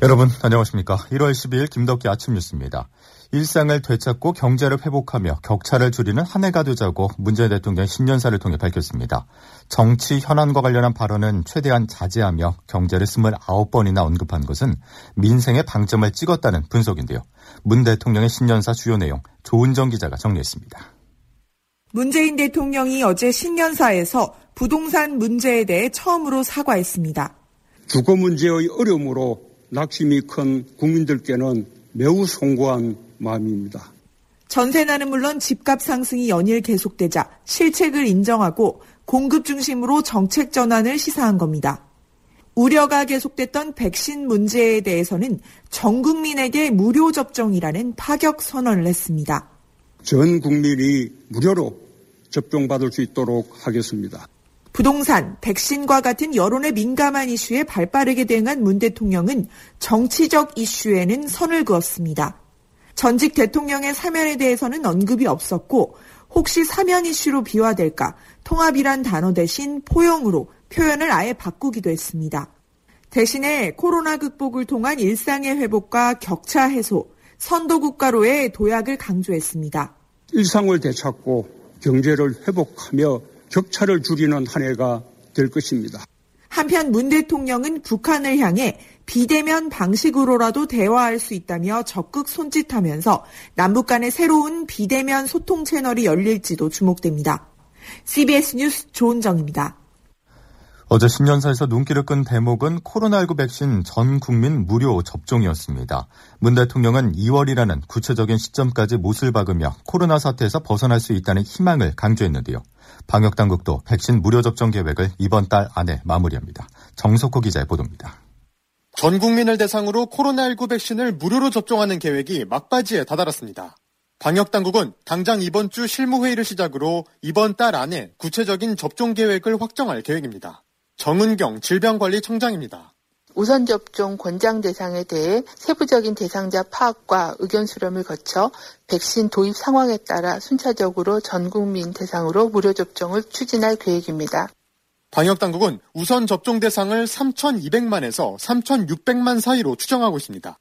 여러분 안녕하십니까. 1월 12일 김덕기 아침 뉴스입니다. 일상을 되찾고 경제를 회복하며 격차를 줄이는 한 해가 되자고 문재인 대통령 신년사를 통해 밝혔습니다. 정치 현안과 관련한 발언은 최대한 자제하며 경제를 29번이나 언급한 것은 민생의 방점을 찍었다는 분석인데요. 문 대통령의 신년사 주요 내용 조은정 기자가 정리했습니다. 문재인 대통령이 어제 신년사에서 부동산 문제에 대해 처음으로 사과했습니다. 주거 문제의 어려움으로 낙심이 큰 국민들께는 매우 송구한 마음입니다. 전세난은 물론 집값 상승이 연일 계속되자 실책을 인정하고 공급 중심으로 정책 전환을 시사한 겁니다. 우려가 계속됐던 백신 문제에 대해서는 전 국민에게 무료 접종이라는 파격 선언을 했습니다. 전 국민이 무료로 접종받을 수 있도록 하겠습니다. 부동산, 백신과 같은 여론에 민감한 이슈에 발빠르게 대응한 문 대통령은 정치적 이슈에는 선을 그었습니다. 전직 대통령의 사면에 대해서는 언급이 없었고 혹시 사면 이슈로 비화될까 통합이란 단어 대신 포용으로 표현을 아예 바꾸기도 했습니다. 대신에 코로나 극복을 통한 일상의 회복과 격차 해소, 선도국가로의 도약을 강조했습니다. 일상을 되찾고 경제를 회복하며 격차를 줄이는 한 해가 될 것입니다. 한편 문 대통령은 북한을 향해 비대면 방식으로라도 대화할 수 있다며 적극 손짓하면서 남북 간의 새로운 비대면 소통 채널이 열릴지도 주목됩니다. CBS 뉴스 조은정입니다. 어제 신년사에서 눈길을 끈 대목은 코로나19 백신 전 국민 무료 접종이었습니다. 문 대통령은 2월이라는 구체적인 시점까지 못을 박으며 코로나 사태에서 벗어날 수 있다는 희망을 강조했는데요. 방역당국도 백신 무료 접종 계획을 이번 달 안에 마무리합니다. 정석호 기자의 보도입니다. 전 국민을 대상으로 코로나19 백신을 무료로 접종하는 계획이 막바지에 다다랐습니다. 방역당국은 당장 이번 주 실무회의를 시작으로 이번 달 안에 구체적인 접종 계획을 확정할 계획입니다. 정은경 질병관리청장입니다. 우선 접종 권장 대상에 대해 세부적인 대상자 파악과 의견 수렴을 거쳐 백신 도입 상황에 따라 순차적으로 전 국민 대상으로 무료 접종을 추진할 계획입니다. 방역 당국은 우선 접종 대상을 3,200만에서 3,600만 사이로 추정하고 있습니다.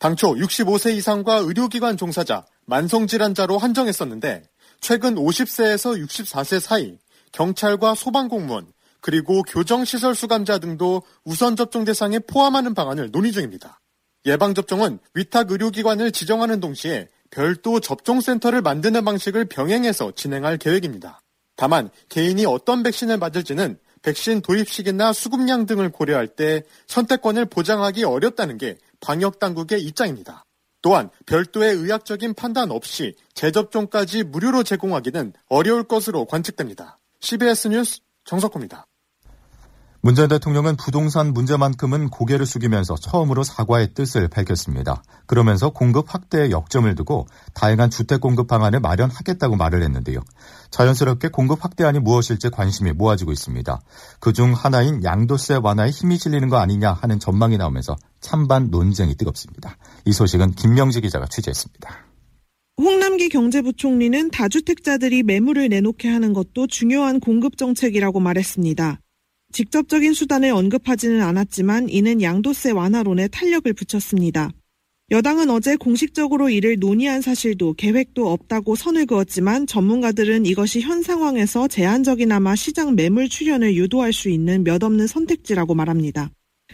당초 65세 이상과 의료기관 종사자, 만성질환자로 한정했었는데 최근 50세에서 64세 사이, 경찰과 소방공무원, 그리고 교정시설 수감자 등도 우선 접종 대상에 포함하는 방안을 논의 중입니다. 예방접종은 위탁 의료기관을 지정하는 동시에 별도 접종센터를 만드는 방식을 병행해서 진행할 계획입니다. 다만 개인이 어떤 백신을 맞을지는 백신 도입 시기나 수급량 등을 고려할 때 선택권을 보장하기 어렵다는 게 방역 당국의 입장입니다. 또한 별도의 의학적인 판단 없이 재접종까지 무료로 제공하기는 어려울 것으로 관측됩니다. CBS 뉴스 정석호입니다. 문재인 대통령은 부동산 문제만큼은 고개를 숙이면서 처음으로 사과의 뜻을 밝혔습니다. 그러면서 공급 확대에 역점을 두고 다양한 주택 공급 방안을 마련하겠다고 말을 했는데요. 자연스럽게 공급 확대안이 무엇일지 관심이 모아지고 있습니다. 그중 하나인 양도세 완화에 힘이 실리는 거 아니냐 하는 전망이 나오면서 찬반 논쟁이 뜨겁습니다. 이 소식은 김명지 기자가 취재했습니다. 홍남기 경제부총리는 다주택자들이 매물을 내놓게 하는 것도 중요한 공급 정책이라고 말했습니다. 직접적인 수단을 언급하지는 않았지만 이는 양도세 완화론에 탄력을 붙였습니다. 여당은 어제 공식적으로 이를 논의한 사실도 계획도 없다고 선을 그었지만 전문가들은 이것이 현 상황에서 제한적이나마 시장 매물 출현을 유도할 수 있는 몇 없는 선택지라고 말합니다.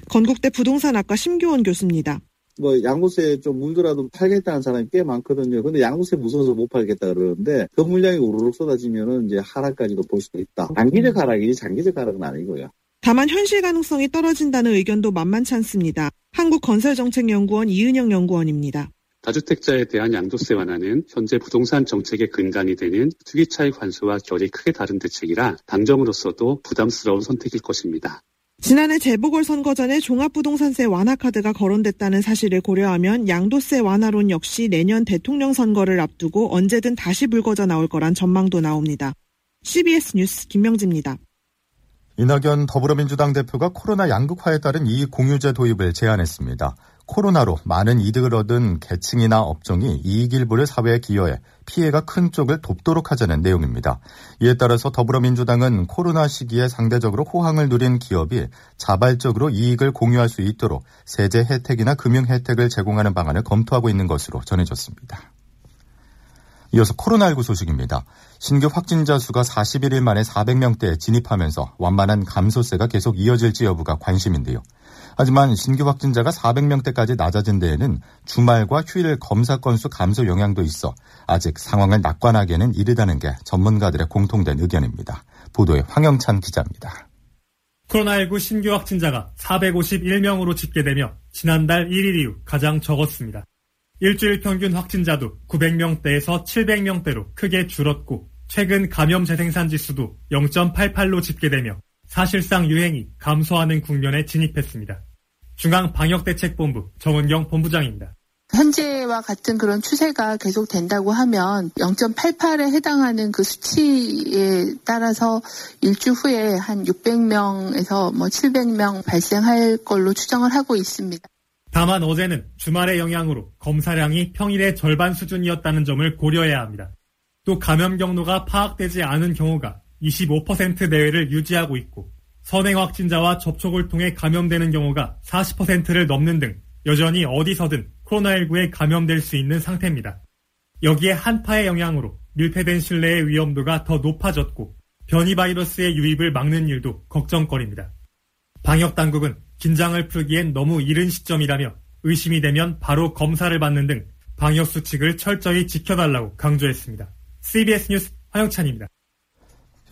건국대 부동산학과 심교원 교수입니다. 뭐 양도세 좀 물더라도 팔겠다는 사람이 꽤 많거든요. 근데 양도세 무서워서 못 팔겠다 그러는데 그 물량이 우르륵 쏟아지면은 이제 하락까지도 볼 수도 있다. 단기적 하락이지 장기적 하락은 아니고요. 다만 현실 가능성이 떨어진다는 의견도 만만치 않습니다. 한국건설정책연구원 이은영 연구원입니다. 다주택자에 대한 양도세 완화는 현재 부동산 정책의 근간이 되는 투기차익 환수와 결이 크게 다른 대책이라 당정으로서도 부담스러운 선택일 것입니다. 지난해 재보궐선거 전에 종합부동산세 완화 카드가 거론됐다는 사실을 고려하면 양도세 완화론 역시 내년 대통령 선거를 앞두고 언제든 다시 불거져 나올 거란 전망도 나옵니다. CBS 뉴스 김명지입니다. 이낙연 더불어민주당 대표가 코로나 양극화에 따른 이익 공유제 도입을 제안했습니다. 코로나로 많은 이득을 얻은 계층이나 업종이 이익 일부를 사회에 기여해 피해가 큰 쪽을 돕도록 하자는 내용입니다. 이에 따라서 더불어민주당은 코로나 시기에 상대적으로 호황을 누린 기업이 자발적으로 이익을 공유할 수 있도록 세제 혜택이나 금융 혜택을 제공하는 방안을 검토하고 있는 것으로 전해졌습니다. 이어서 코로나19 소식입니다. 신규 확진자 수가 41일 만에 400명대에 진입하면서 완만한 감소세가 계속 이어질지 여부가 관심인데요. 하지만 신규 확진자가 400명대까지 낮아진 데에는 주말과 휴일 검사 건수 감소 영향도 있어 아직 상황을 낙관하기에는 이르다는 게 전문가들의 공통된 의견입니다. 보도에 황영찬 기자입니다. 코로나19 신규 확진자가 451명으로 집계되며 지난달 1일 이후 가장 적었습니다. 일주일 평균 확진자도 900명대에서 700명대로 크게 줄었고 최근 감염 재생산 지수도 0.88로 집계되며 사실상 유행이 감소하는 국면에 진입했습니다. 중앙방역대책본부 정은경 본부장입니다. 현재와 같은 그런 추세가 계속 된다고 하면 0.88에 해당하는 그 수치에 따라서 일주 후에 한 600명에서 뭐 700명 발생할 걸로 추정을 하고 있습니다. 다만 어제는 주말의 영향으로 검사량이 평일의 절반 수준이었다는 점을 고려해야 합니다. 또 감염 경로가 파악되지 않은 경우가 25% 내외를 유지하고 있고 선행 확진자와 접촉을 통해 감염되는 경우가 40%를 넘는 등 여전히 어디서든 코로나19에 감염될 수 있는 상태입니다. 여기에 한파의 영향으로 밀폐된 실내의 위험도가 더 높아졌고 변이 바이러스의 유입을 막는 일도 걱정거리입니다. 방역 당국은 긴장을 풀기엔 너무 이른 시점이라며 의심이 되면 바로 검사를 받는 등 방역 수칙을 철저히 지켜달라고 강조했습니다. CBS 뉴스 화영찬입니다.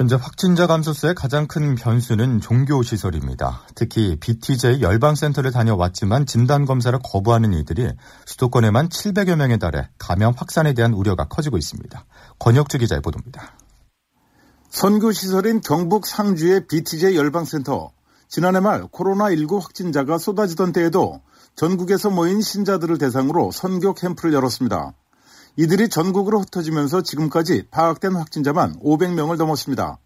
현재 확진자 감소세의 가장 큰 변수는 종교시설입니다. 특히 BTJ 열방센터를 다녀왔지만 진단검사를 거부하는 이들이 수도권에만 700여 명에 달해 감염 확산에 대한 우려가 커지고 있습니다. 권혁주 기자의 보도입니다. 선교시설인 경북 상주의 BTJ 열방센터. 지난해 말 코로나19 확진자가 쏟아지던 때에도 전국에서 모인 신자들을 대상으로 선교 캠프를 열었습니다. 이들이 전국으로 흩어지면서 지금까지 파악된 확진자만 500명을 넘었습니다.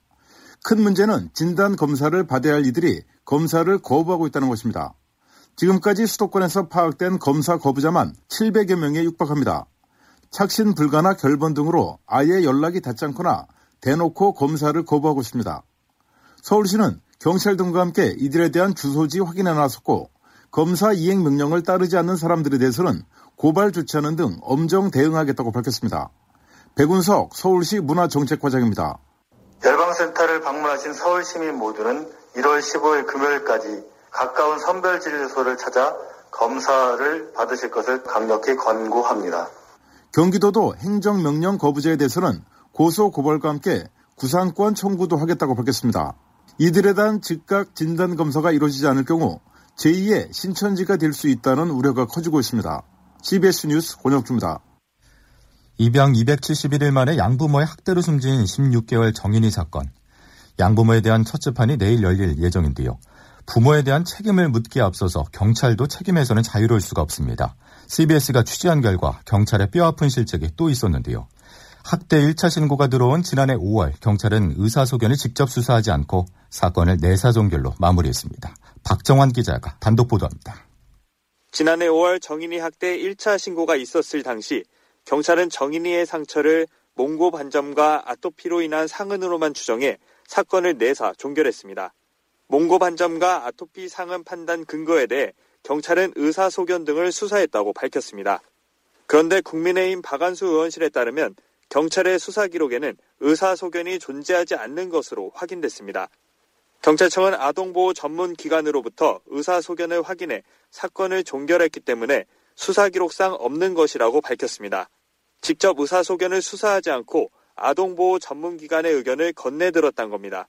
큰 문제는 진단 검사를 받아야 할 이들이 검사를 거부하고 있다는 것입니다. 지금까지 수도권에서 파악된 검사 거부자만 700여 명에 육박합니다. 착신 불가나 결번 등으로 아예 연락이 닿지 않거나 대놓고 검사를 거부하고 있습니다. 서울시는 경찰 등과 함께 이들에 대한 주소지 확인에 나섰고 검사 이행 명령을 따르지 않는 사람들에 대해서는 고발 조치하는 등 엄정 대응하겠다고 밝혔습니다. 백운석 서울시 문화정책과장입니다. 열방센터를 방문하신 서울시민 모두는 1월 15일 금요일까지 가까운 선별진료소를 찾아 검사를 받으실 것을 강력히 권고합니다. 경기도도 행정명령 거부자에 대해서는 고소 고발과 함께 구상권 청구도 하겠다고 밝혔습니다. 이들에 대한 즉각 진단검사가 이루어지지 않을 경우 제2의 신천지가 될 수 있다는 우려가 커지고 있습니다. CBS 뉴스 권혁주입니다. 입양 271일 만에 양부모의 학대로 숨진 16개월 정인이 사건. 양부모에 대한 첫 재판이 내일 열릴 예정인데요. 부모에 대한 책임을 묻기에 앞서서 경찰도 책임에서는 자유로울 수가 없습니다. CBS가 취재한 결과 경찰의 뼈아픈 실책이 또 있었는데요. 학대 1차 신고가 들어온 지난해 5월 경찰은 의사소견을 직접 수사하지 않고 사건을 내사종결로 마무리했습니다. 박정환 기자가 단독 보도합니다. 지난해 5월 정인이 학대 1차 신고가 있었을 당시 경찰은 정인이의 상처를 몽고 반점과 아토피로 인한 상흔으로만 추정해 사건을 내사 종결했습니다. 몽고 반점과 아토피 상흔 판단 근거에 대해 경찰은 의사 소견 등을 수사했다고 밝혔습니다. 그런데 국민의힘 박안수 의원실에 따르면 경찰의 수사 기록에는 의사 소견이 존재하지 않는 것으로 확인됐습니다. 경찰청은 아동보호 전문 기관으로부터 의사소견을 확인해 사건을 종결했기 때문에 수사 기록상 없는 것이라고 밝혔습니다. 직접 의사소견을 수사하지 않고 아동보호 전문기관의 의견을 건네들었단 겁니다.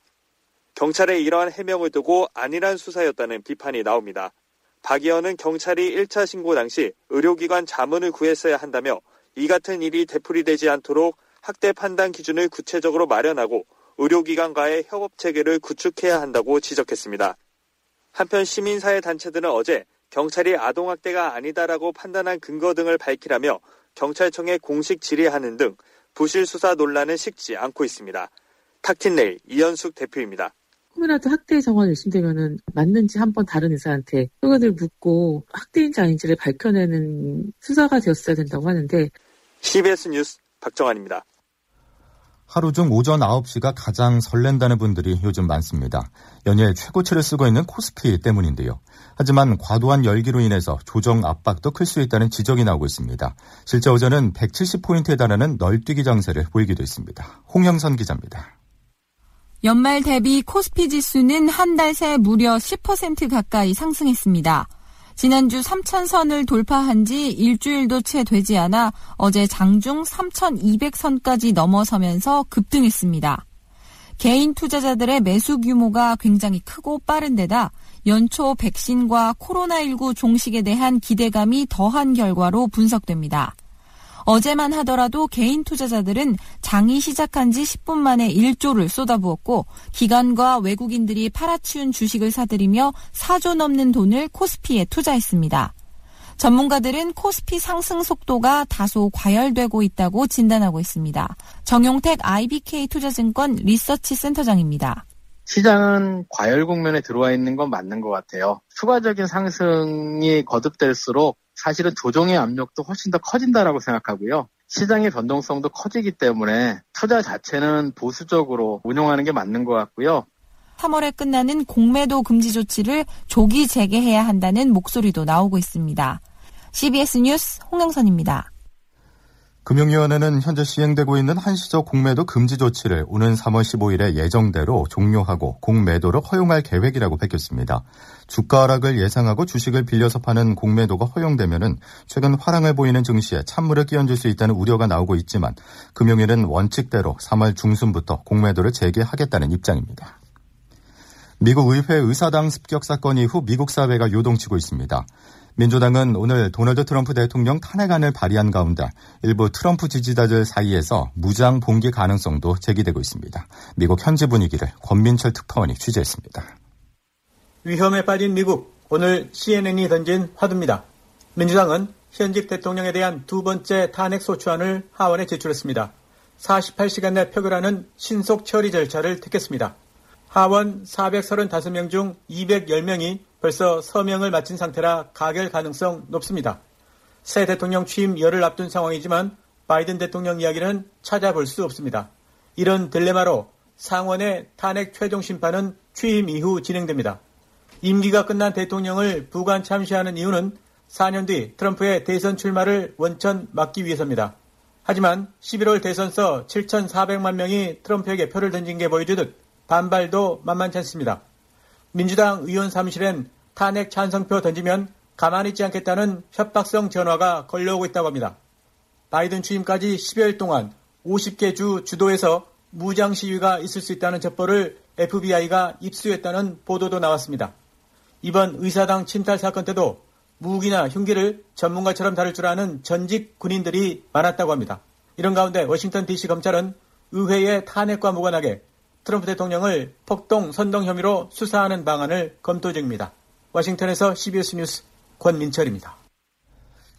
경찰의 이러한 해명을 두고 안일한 수사였다는 비판이 나옵니다. 박 의원은 경찰이 1차 신고 당시 의료기관 자문을 구했어야 한다며 이 같은 일이 되풀이되지 않도록 학대 판단 기준을 구체적으로 마련하고 의료기관과의 협업 체계를 구축해야 한다고 지적했습니다. 한편 시민사회 단체들은 어제 경찰이 아동학대가 아니다라고 판단한 근거 등을 밝히라며 경찰청에 공식 질의하는 등 부실 수사 논란은 식지 않고 있습니다. 탁틴레일 이현숙 대표입니다. 조금이라도 학대 정황이 의심되면은 맞는지 한번 다른 의사한테 의견을 묻고 학대인지 아닌지를 밝혀내는 수사가 되었어야 된다고 하는데 CBS 뉴스 박정환입니다. 하루 중 오전 9시가 가장 설렌다는 분들이 요즘 많습니다. 연일 최고치를 쓰고 있는 코스피 때문인데요. 하지만 과도한 열기로 인해서 조정 압박도 클 수 있다는 지적이 나오고 있습니다. 실제 오전은 170포인트에 달하는 널뛰기 장세를 보이기도 했습니다. 홍영선 기자입니다. 연말 대비 코스피 지수는 한 달 새 무려 10% 가까이 상승했습니다. 지난주 3,000선을 돌파한 지 일주일도 채 되지 않아 어제 장중 3,200선까지 넘어서면서 급등했습니다. 개인 투자자들의 매수 규모가 굉장히 크고 빠른 데다 연초 백신과 코로나19 종식에 대한 기대감이 더한 결과로 분석됩니다. 어제만 하더라도 개인 투자자들은 장이 시작한 지 10분 만에 1조를 쏟아부었고 기관과 외국인들이 팔아치운 주식을 사들이며 4조 넘는 돈을 코스피에 투자했습니다. 전문가들은 코스피 상승 속도가 다소 과열되고 있다고 진단하고 있습니다. 정용택 IBK 투자증권 리서치 센터장입니다. 시장은 과열 국면에 들어와 있는 건 맞는 것 같아요. 추가적인 상승이 거듭될수록 사실은 조정의 압력도 훨씬 더 커진다라고 생각하고요. 시장의 변동성도 커지기 때문에 투자 자체는 보수적으로 운용하는 게 맞는 것 같고요. 3월에 끝나는 공매도 금지 조치를 조기 재개해야 한다는 목소리도 나오고 있습니다. CBS 뉴스 홍영선입니다. 금융위원회는 현재 시행되고 있는 한시적 공매도 금지 조치를 오는 3월 15일에 예정대로 종료하고 공매도를 허용할 계획이라고 밝혔습니다. 주가 하락을 예상하고 주식을 빌려서 파는 공매도가 허용되면은 최근 화랑을 보이는 증시에 찬물을 끼얹을 수 있다는 우려가 나오고 있지만 금융위는 원칙대로 3월 중순부터 공매도를 재개하겠다는 입장입니다. 미국 의회 의사당 습격 사건 이후 미국 사회가 요동치고 있습니다. 민주당은 오늘 도널드 트럼프 대통령 탄핵안을 발의한 가운데 일부 트럼프 지지자들 사이에서 무장 봉기 가능성도 제기되고 있습니다. 미국 현지 분위기를 권민철 특파원이 취재했습니다. 위험에 빠진 미국, 오늘 CNN이 던진 화두입니다. 민주당은 현직 대통령에 대한 두 번째 탄핵 소추안을 하원에 제출했습니다. 48시간 내 표결하는 신속 처리 절차를 택했습니다. 하원 435명 중 210명이 벌써 서명을 마친 상태라 가결 가능성 높습니다. 새 대통령 취임 열흘 앞둔 상황이지만 바이든 대통령 이야기는 찾아볼 수 없습니다. 이런 딜레마로 상원의 탄핵 최종 심판은 취임 이후 진행됩니다. 임기가 끝난 대통령을 부관 참시하는 이유는 4년 뒤 트럼프의 대선 출마를 원천 막기 위해서입니다. 하지만 11월 대선서 7,400만 명이 트럼프에게 표를 던진 게 보여주듯 반발도 만만치 않습니다. 민주당 의원 사무실엔 탄핵 찬성표 던지면 가만히 있지 않겠다는 협박성 전화가 걸려오고 있다고 합니다. 바이든 취임까지 10여일 동안 50개 주 주도에서 무장 시위가 있을 수 있다는 첩보를 FBI가 입수했다는 보도도 나왔습니다. 이번 의사당 침탈 사건 때도 무기나 흉기를 전문가처럼 다룰 줄 아는 전직 군인들이 많았다고 합니다. 이런 가운데 워싱턴 DC 검찰은 의회의 탄핵과 무관하게 트럼프 대통령을 폭동 선동 혐의로 수사하는 방안을 검토 중입니다. 워싱턴에서 CBS 뉴스 권민철입니다.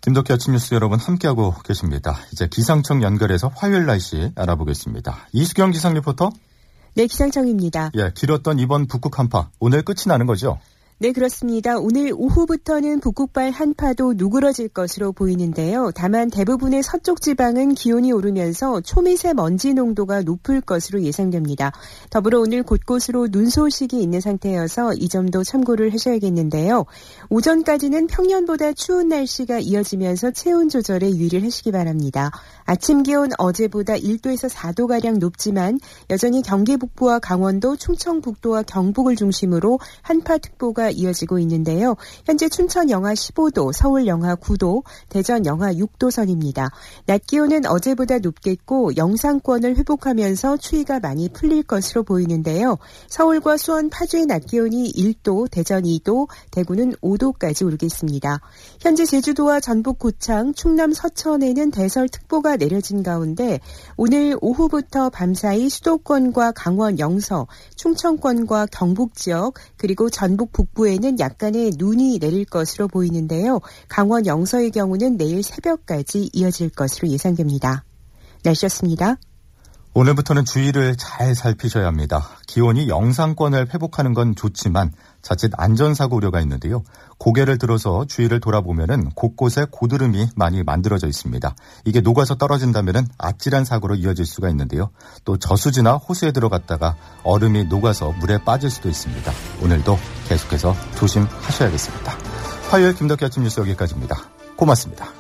김덕기 아침 뉴스 여러분 함께하고 계십니다. 이제 기상청 연결해서 화요일 날씨 알아보겠습니다. 이수경 기상 리포터. 네, 기상청입니다. 예, 길었던 이번 북극 한파 오늘 끝이 나는 거죠? 네, 그렇습니다. 오늘 오후부터는 북극발 한파도 누그러질 것으로 보이는데요. 다만 대부분의 서쪽 지방은 기온이 오르면서 초미세 먼지 농도가 높을 것으로 예상됩니다. 더불어 오늘 곳곳으로 눈 소식이 있는 상태여서 이 점도 참고를 하셔야겠는데요. 오전까지는 평년보다 추운 날씨가 이어지면서 체온 조절에 유의를 하시기 바랍니다. 아침 기온 어제보다 1도에서 4도가량 높지만 여전히 경기 북부와 강원도, 충청북도와 경북을 중심으로 한파특보가 이어지고 있는데요. 현재 춘천 영하 15도, 서울 영하 9도, 대전 영하 6도 선입니다. 낮 기온은 어제보다 높겠고 영상권을 회복하면서 추위가 많이 풀릴 것으로 보이는데요. 서울과 수원, 파주의 낮 기온이 1도, 대전 2도, 대구는 5도까지 오르겠습니다. 현재 제주도와 전북 고창, 충남 서천에는 대설특보가 내려진 가운데 오늘 오후부터 밤사이 수도권과 강원 영서, 충청권과 경북 지역 그리고 전북 북부 에는 약간의 눈이 내릴 것으로 보이는데요. 강원 영서의 경우는 내일 새벽까지 이어질 것으로 예상됩니다. 날씨였습니다. 오늘부터는 주의를 잘 살피셔야 합니다. 기온이 영상권을 회복하는 건 좋지만 자칫 안전사고 우려가 있는데요. 고개를 들어서 주위를 돌아보면은 곳곳에 고드름이 많이 만들어져 있습니다. 이게 녹아서 떨어진다면은 아찔한 사고로 이어질 수가 있는데요. 또 저수지나 호수에 들어갔다가 얼음이 녹아서 물에 빠질 수도 있습니다. 오늘도 계속해서 조심하셔야겠습니다. 화요일 김덕기 아침 뉴스 여기까지입니다. 고맙습니다.